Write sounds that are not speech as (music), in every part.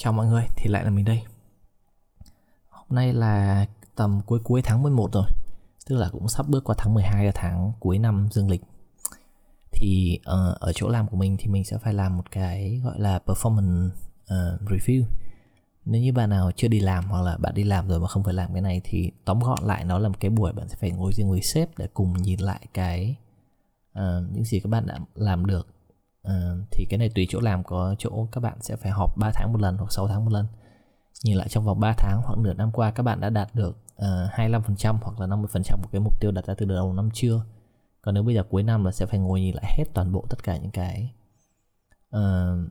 Chào mọi người, thì lại là mình đây. Hôm nay là tầm cuối cuối tháng 11 rồi. Tức là cũng sắp bước qua tháng 12 là tháng cuối năm dương lịch. Thì uh, ở chỗ làm của mình thì mình sẽ phải làm một cái gọi là performance uh, review. Nếu như bạn nào chưa đi làm hoặc là bạn đi làm rồi mà không phải làm cái này Thì tóm gọn lại nó là một cái buổi bạn sẽ phải ngồi riêng với sếp để cùng nhìn lại cái uh, những gì các bạn đã làm được. Ờ, thì cái này tùy chỗ làm có chỗ các bạn sẽ phải họp 3 tháng một lần hoặc 6 tháng một lần. Nhìn lại trong vòng 3 tháng hoặc nửa năm qua các bạn đã đạt được ờ, uh, 25% hoặc là 50% của cái mục tiêu đặt ra từ đầu năm chưa? Còn nếu bây giờ cuối năm là sẽ phải ngồi nhìn lại hết toàn bộ tất cả những cái uh,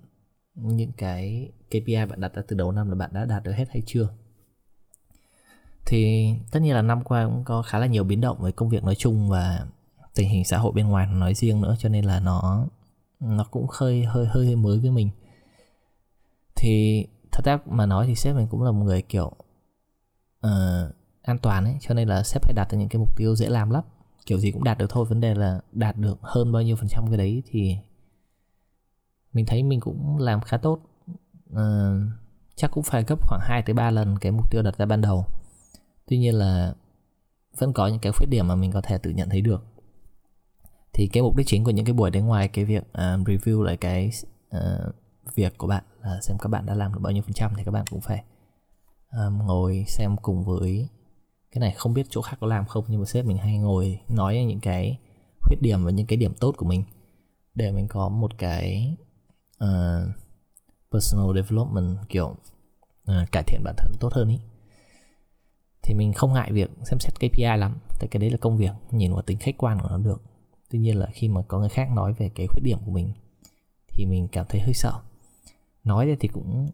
những cái KPI bạn đặt ra từ đầu năm là bạn đã đạt được hết hay chưa? Thì tất nhiên là năm qua cũng có khá là nhiều biến động với công việc nói chung và tình hình xã hội bên ngoài nói riêng nữa cho nên là nó nó cũng hơi hơi hơi mới với mình. Thì thật ra mà nói thì sếp mình cũng là một người kiểu uh, an toàn ấy cho nên là sếp phải đặt ra những cái mục tiêu dễ làm lắm. Kiểu gì cũng đạt được thôi vấn đề là đạt được hơn bao nhiêu phần trăm cái đấy thì mình thấy mình cũng làm khá tốt. Uh, chắc cũng phải gấp khoảng 2 tới 3 lần cái mục tiêu đặt ra ban đầu. Tuy nhiên là vẫn có những cái khuyết điểm mà mình có thể tự nhận thấy được thì cái mục đích chính của những cái buổi đến ngoài cái việc uh, review lại cái uh, việc của bạn là xem các bạn đã làm được bao nhiêu phần trăm thì các bạn cũng phải um, ngồi xem cùng với cái này. Không biết chỗ khác có làm không nhưng mà sếp mình hay ngồi nói những cái khuyết điểm và những cái điểm tốt của mình để mình có một cái uh, personal development kiểu uh, cải thiện bản thân tốt hơn ý. Thì mình không ngại việc xem xét KPI lắm tại cái đấy là công việc nhìn vào tính khách quan của nó được tuy nhiên là khi mà có người khác nói về cái khuyết điểm của mình, thì mình cảm thấy hơi sợ. Nói ra thì cũng,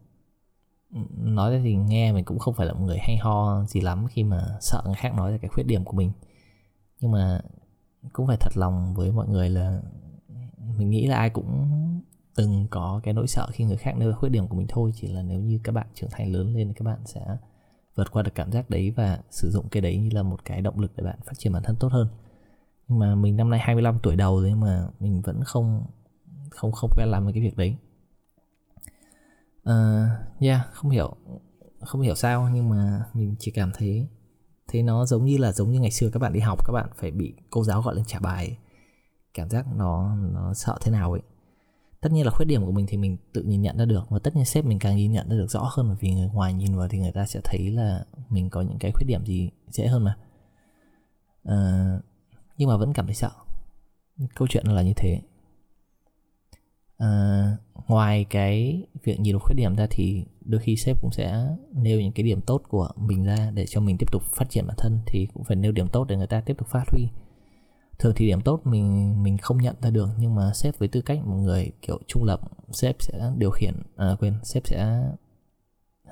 nói ra thì nghe mình cũng không phải là một người hay ho gì lắm khi mà sợ người khác nói về cái khuyết điểm của mình. Nhưng mà cũng phải thật lòng với mọi người là mình nghĩ là ai cũng từng có cái nỗi sợ khi người khác nêu khuyết điểm của mình thôi. Chỉ là nếu như các bạn trưởng thành lớn lên thì các bạn sẽ vượt qua được cảm giác đấy và sử dụng cái đấy như là một cái động lực để bạn phát triển bản thân tốt hơn mà mình năm nay 25 tuổi đầu rồi mà mình vẫn không không không quen làm cái việc đấy. Uh, yeah không hiểu không hiểu sao nhưng mà mình chỉ cảm thấy thấy nó giống như là giống như ngày xưa các bạn đi học các bạn phải bị cô giáo gọi lên trả bài. Cảm giác nó nó sợ thế nào ấy. Tất nhiên là khuyết điểm của mình thì mình tự nhìn nhận ra được và tất nhiên sếp mình càng nhìn nhận ra được rõ hơn bởi vì người ngoài nhìn vào thì người ta sẽ thấy là mình có những cái khuyết điểm gì dễ hơn mà. Uh, nhưng mà vẫn cảm thấy sợ. Câu chuyện là như thế. À, ngoài cái việc nhìn khuyết điểm ra thì đôi khi sếp cũng sẽ nêu những cái điểm tốt của mình ra để cho mình tiếp tục phát triển bản thân thì cũng phải nêu điểm tốt để người ta tiếp tục phát huy. Thường thì điểm tốt mình mình không nhận ra được nhưng mà sếp với tư cách một người kiểu trung lập sếp sẽ điều khiển à, quên sếp sẽ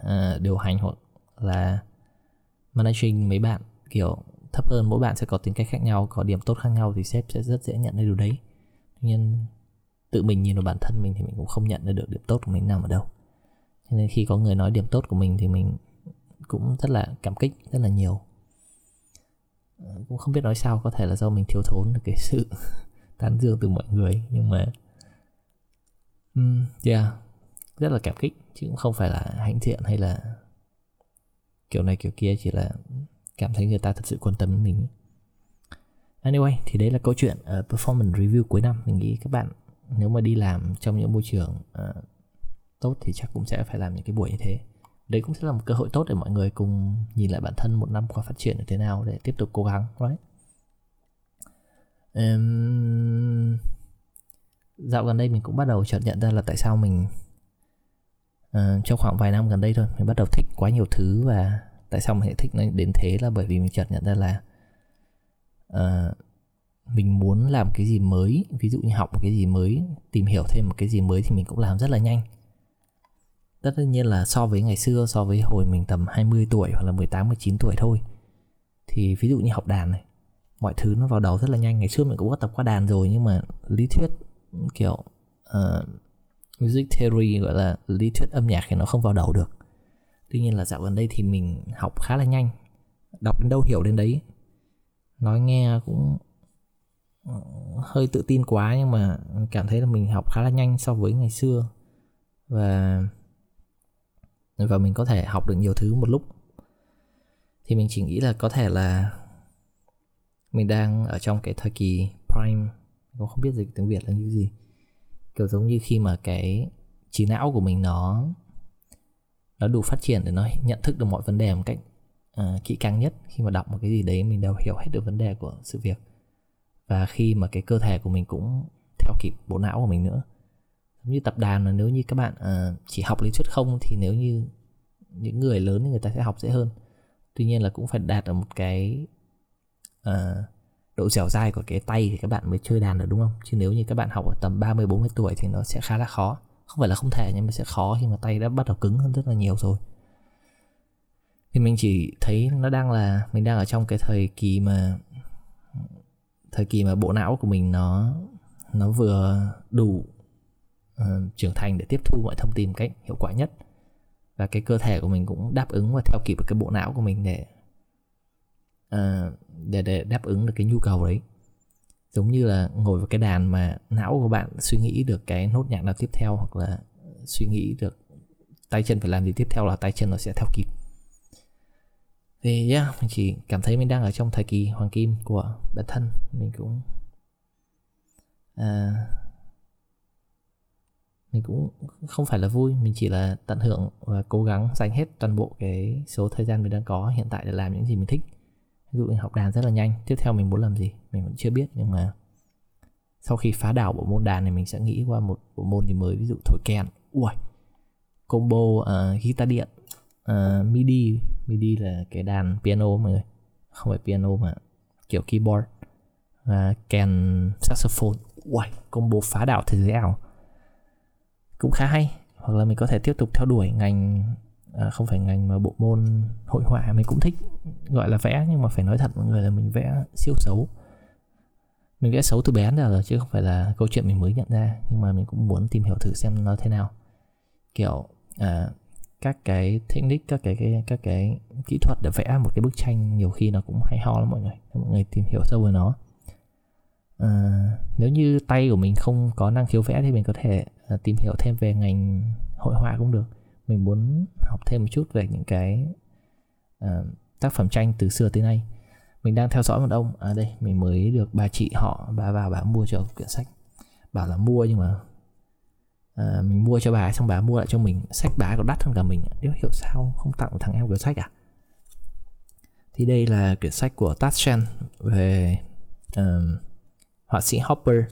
à, điều hành hoặc là managing mấy bạn kiểu thấp hơn mỗi bạn sẽ có tính cách khác nhau có điểm tốt khác nhau thì sếp sẽ rất dễ nhận ra điều đấy. Tuy nhiên tự mình nhìn vào bản thân mình thì mình cũng không nhận ra được điểm tốt của mình nằm ở đâu. Cho nên khi có người nói điểm tốt của mình thì mình cũng rất là cảm kích rất là nhiều. Ờ, cũng không biết nói sao có thể là do mình thiếu thốn được cái sự (laughs) tán dương từ mọi người nhưng mà um, yeah rất là cảm kích chứ cũng không phải là hãnh diện hay là kiểu này kiểu kia chỉ là cảm thấy người ta thật sự quan tâm đến mình anyway thì đấy là câu chuyện uh, performance review cuối năm. Mình nghĩ các bạn nếu mà đi làm trong những môi trường uh, tốt thì chắc cũng sẽ phải làm những cái buổi như thế. Đấy cũng sẽ là một cơ hội tốt để mọi người cùng nhìn lại bản thân một năm qua phát triển như thế nào để tiếp tục cố gắng right? Um, dạo gần đây mình cũng bắt đầu chợt nhận ra là tại sao mình uh, trong khoảng vài năm gần đây thôi mình bắt đầu thích quá nhiều thứ và tại sao mình lại thích nó đến thế là bởi vì mình chợt nhận ra là uh, mình muốn làm cái gì mới ví dụ như học một cái gì mới tìm hiểu thêm một cái gì mới thì mình cũng làm rất là nhanh. Tất nhiên là so với ngày xưa so với hồi mình tầm 20 tuổi hoặc là 18 19 tuổi thôi. Thì ví dụ như học đàn này mọi thứ nó vào đầu rất là nhanh. Ngày xưa mình cũng có tập qua đàn rồi nhưng mà lý thuyết kiểu uh, music theory gọi là lý thuyết âm nhạc thì nó không vào đầu được tuy nhiên là dạo gần đây thì mình học khá là nhanh, đọc đến đâu hiểu đến đấy. Nói nghe cũng ừ, hơi tự tin quá nhưng mà cảm thấy là mình học khá là nhanh so với ngày xưa. Và và mình có thể học được nhiều thứ một lúc. Thì mình chỉ nghĩ là có thể là mình đang ở trong cái thời kỳ prime, cũng không biết dịch tiếng việt là như gì. Kiểu giống như khi mà cái trí não của mình nó nó đủ phát triển để nó nhận thức được mọi vấn đề một cách uh, kỹ càng nhất. Khi mà đọc một cái gì đấy mình đều hiểu hết được vấn đề của sự việc. Và khi mà cái cơ thể của mình cũng theo kịp bộ não của mình nữa. Giống như tập đàn là nếu như các bạn uh, chỉ học lý thuyết không thì nếu như những người lớn thì người ta sẽ học dễ hơn. Tuy nhiên là cũng phải đạt ở một cái uh, độ dẻo dai của cái tay thì các bạn mới chơi đàn được đúng không? Chứ nếu như các bạn học ở tầm 30 40 tuổi thì nó sẽ khá là khó không phải là không thể nhưng mà sẽ khó khi mà tay đã bắt đầu cứng hơn rất là nhiều rồi. Thì mình chỉ thấy nó đang là mình đang ở trong cái thời kỳ mà thời kỳ mà bộ não của mình nó nó vừa đủ uh, trưởng thành để tiếp thu mọi thông tin một cách hiệu quả nhất. Và cái cơ thể của mình cũng đáp ứng và theo kịp được cái bộ não của mình để uh, để để đáp ứng được cái nhu cầu đấy giống như là ngồi vào cái đàn mà não của bạn suy nghĩ được cái nốt nhạc nào tiếp theo hoặc là suy nghĩ được tay chân phải làm gì tiếp theo là tay chân nó sẽ theo kịp. Thì yeah mình chỉ cảm thấy mình đang ở trong thời kỳ hoàng kim của bản thân. Mình cũng à, mình cũng không phải là vui mình chỉ là tận hưởng và cố gắng dành hết toàn bộ cái số thời gian mình đang có hiện tại để làm những gì mình thích ví dụ như học đàn rất là nhanh tiếp theo mình muốn làm gì mình vẫn chưa biết nhưng mà sau khi phá đảo bộ môn đàn này mình sẽ nghĩ qua một bộ môn gì mới ví dụ thổi kèn. Ui combo uh, guitar điện uh, midi. Midi là cái đàn piano mọi người không phải piano mà kiểu keyboard và kèn saxophone. Ui combo phá đảo thế giới ảo. Cũng khá hay hoặc là mình có thể tiếp tục theo đuổi ngành à, không phải ngành mà bộ môn hội họa mình cũng thích gọi là vẽ nhưng mà phải nói thật mọi người là mình vẽ siêu xấu. Mình vẽ xấu từ bé đến giờ rồi chứ không phải là câu chuyện mình mới nhận ra nhưng mà mình cũng muốn tìm hiểu thử xem nó thế nào. Kiểu à, các cái technique các cái, cái các cái kỹ thuật để vẽ một cái bức tranh nhiều khi nó cũng hay ho lắm mọi người. Mọi người tìm hiểu sâu về nó. À, nếu như tay của mình không có năng khiếu vẽ thì mình có thể à, tìm hiểu thêm về ngành hội họa cũng được mình muốn học thêm một chút về những cái uh, tác phẩm tranh từ xưa tới nay. Mình đang theo dõi một ông à đây mình mới được bà chị họ bà vào bà mua cho quyển sách. Bảo là mua nhưng mà à, mình mua cho bà xong bà mua lại cho mình. Sách bà còn đắt hơn cả mình nếu hiểu sao không tặng thằng em quyển sách à? Thì đây là quyển sách của Tatshen về um, họa sĩ Hopper.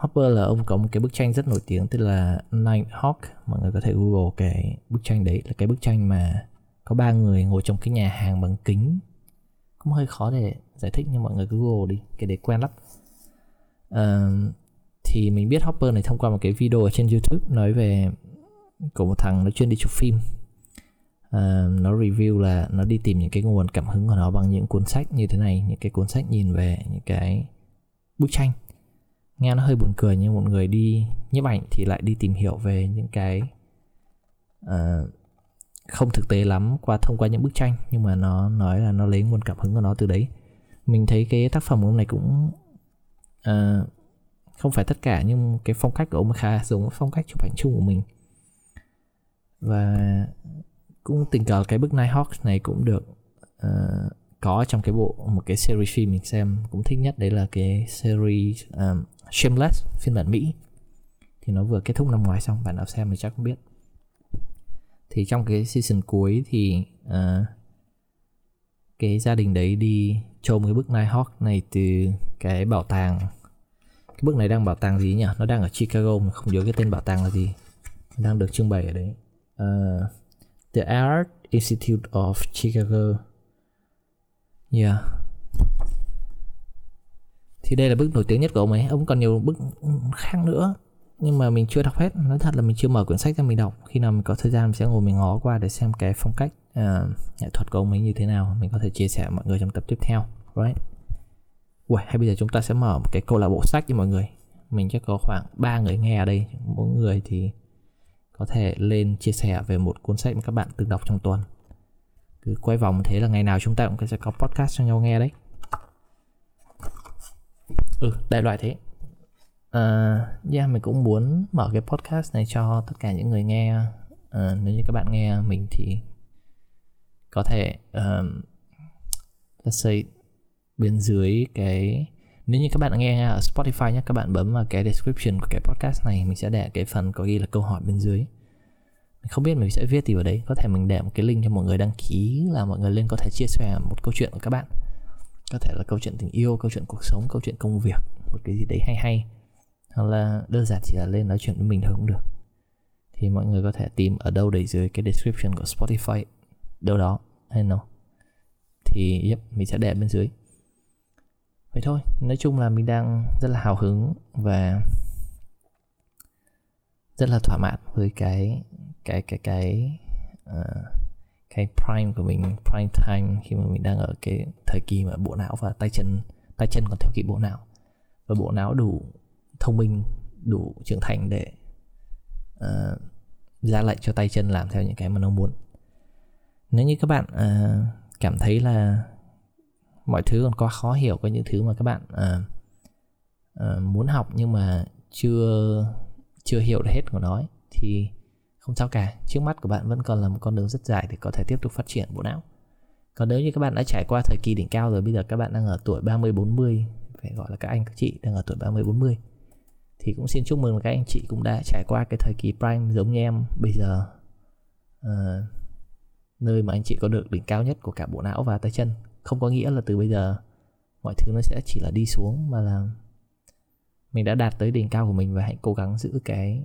Hopper là ông có một cái bức tranh rất nổi tiếng tên là Nighthawk. Mọi người có thể google cái bức tranh đấy. Là cái bức tranh mà có ba người ngồi trong cái nhà hàng bằng kính. Cũng hơi khó để giải thích nhưng mọi người cứ google đi. Cái đấy quen lắm. Uh, thì mình biết Hopper này thông qua một cái video ở trên YouTube nói về của một thằng nó chuyên đi chụp phim. Uh, nó review là nó đi tìm những cái nguồn cảm hứng của nó bằng những cuốn sách như thế này những cái cuốn sách nhìn về những cái bức tranh nghe nó hơi buồn cười nhưng một người đi nhiếp ảnh thì lại đi tìm hiểu về những cái uh, không thực tế lắm qua thông qua những bức tranh. Nhưng mà nó nói là nó lấy nguồn cảm hứng của nó từ đấy. Mình thấy cái tác phẩm của ông này cũng uh, không phải tất cả nhưng cái phong cách của ông khá giống với phong cách chụp ảnh chung của mình. Và cũng tình cờ cái bức Nighthawk này cũng được uh, có trong cái bộ một cái series phim mình xem cũng thích nhất đấy là cái series um, Shameless phiên bản Mỹ. Thì nó vừa kết thúc năm ngoái xong bạn nào xem thì chắc cũng biết. Thì trong cái season cuối thì uh, cái gia đình đấy đi trông cái bức Nighthawk này từ cái bảo tàng. Cái bức này đang bảo tàng gì nhỉ? Nó đang ở Chicago mà không nhớ cái tên bảo tàng là gì. Đang được trưng bày ở đấy. Uh, The Art Institute of Chicago. Yeah thì đây là bức nổi tiếng nhất của ông ấy. Ông còn nhiều bức khác nữa. Nhưng mà mình chưa đọc hết. Nói thật là mình chưa mở quyển sách ra mình đọc. Khi nào mình có thời gian mình sẽ ngồi mình ngó qua để xem cái phong cách uh, nghệ thuật của ông ấy như thế nào. Mình có thể chia sẻ với mọi người trong tập tiếp theo. Right? Ui, hay bây giờ chúng ta sẽ mở một cái câu lạc bộ sách cho mọi người. Mình chắc có khoảng 3 người nghe ở đây. Mỗi người thì có thể lên chia sẻ về một cuốn sách mà các bạn từng đọc trong tuần cứ quay vòng thế là ngày nào chúng ta cũng sẽ có podcast cho nhau nghe đấy. Ừ đại loại thế. Uh, yeah mình cũng muốn mở cái podcast này cho tất cả những người nghe. Uh, nếu như các bạn nghe mình thì có thể um, let's say bên dưới cái nếu như các bạn nghe ở Spotify nhé các bạn bấm vào cái description của cái podcast này mình sẽ để cái phần có ghi là câu hỏi bên dưới không biết mình sẽ viết gì vào đấy. Có thể mình để một cái link cho mọi người đăng ký là mọi người lên có thể chia sẻ một câu chuyện của các bạn. Có thể là câu chuyện tình yêu câu chuyện cuộc sống câu chuyện công việc một cái gì đấy hay hay. Hoặc là đơn giản chỉ là lên nói chuyện với mình thôi cũng được. Thì mọi người có thể tìm ở đâu để dưới cái description của Spotify đâu đó hay nó thì yep, mình sẽ để bên dưới. Vậy thôi nói chung là mình đang rất là hào hứng và rất là thỏa mãn với cái cái cái cái uh, cái prime của mình prime time khi mà mình đang ở cái thời kỳ mà bộ não và tay chân tay chân còn theo kịp bộ não. Và bộ não đủ thông minh đủ trưởng thành để uh, ra lệnh cho tay chân làm theo những cái mà nó muốn. Nếu như các bạn uh, cảm thấy là mọi thứ còn quá khó hiểu có những thứ mà các bạn uh, uh, muốn học nhưng mà chưa chưa hiểu được hết của nó ấy, thì không sao cả. Trước mắt của bạn vẫn còn là một con đường rất dài để có thể tiếp tục phát triển bộ não. Còn nếu như các bạn đã trải qua thời kỳ đỉnh cao rồi bây giờ các bạn đang ở tuổi 30 40 phải gọi là các anh các chị đang ở tuổi 30 40 thì cũng xin chúc mừng các anh chị cũng đã trải qua cái thời kỳ prime giống như em. Bây giờ uh, nơi mà anh chị có được đỉnh cao nhất của cả bộ não và tay chân. Không có nghĩa là từ bây giờ mọi thứ nó sẽ chỉ là đi xuống mà là mình đã đạt tới đỉnh cao của mình và hãy cố gắng giữ cái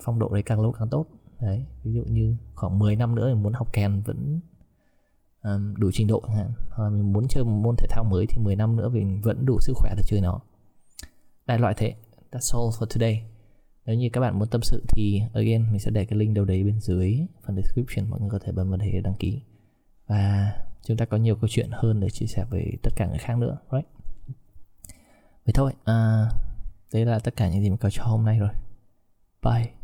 phong độ đấy càng lâu càng tốt đấy ví dụ như khoảng 10 năm nữa mình muốn học kèn vẫn um, đủ trình độ hoặc là mình muốn chơi một môn thể thao mới thì 10 năm nữa mình vẫn đủ sức khỏe để chơi nó. Đại loại thế that's all for today. Nếu như các bạn muốn tâm sự thì again mình sẽ để cái link đâu đấy bên dưới phần description mọi người có thể bấm vào để đăng ký. Và chúng ta có nhiều câu chuyện hơn để chia sẻ với tất cả người khác nữa right? Vậy thôi à, đấy là tất cả những gì mình có cho hôm nay rồi. Bye.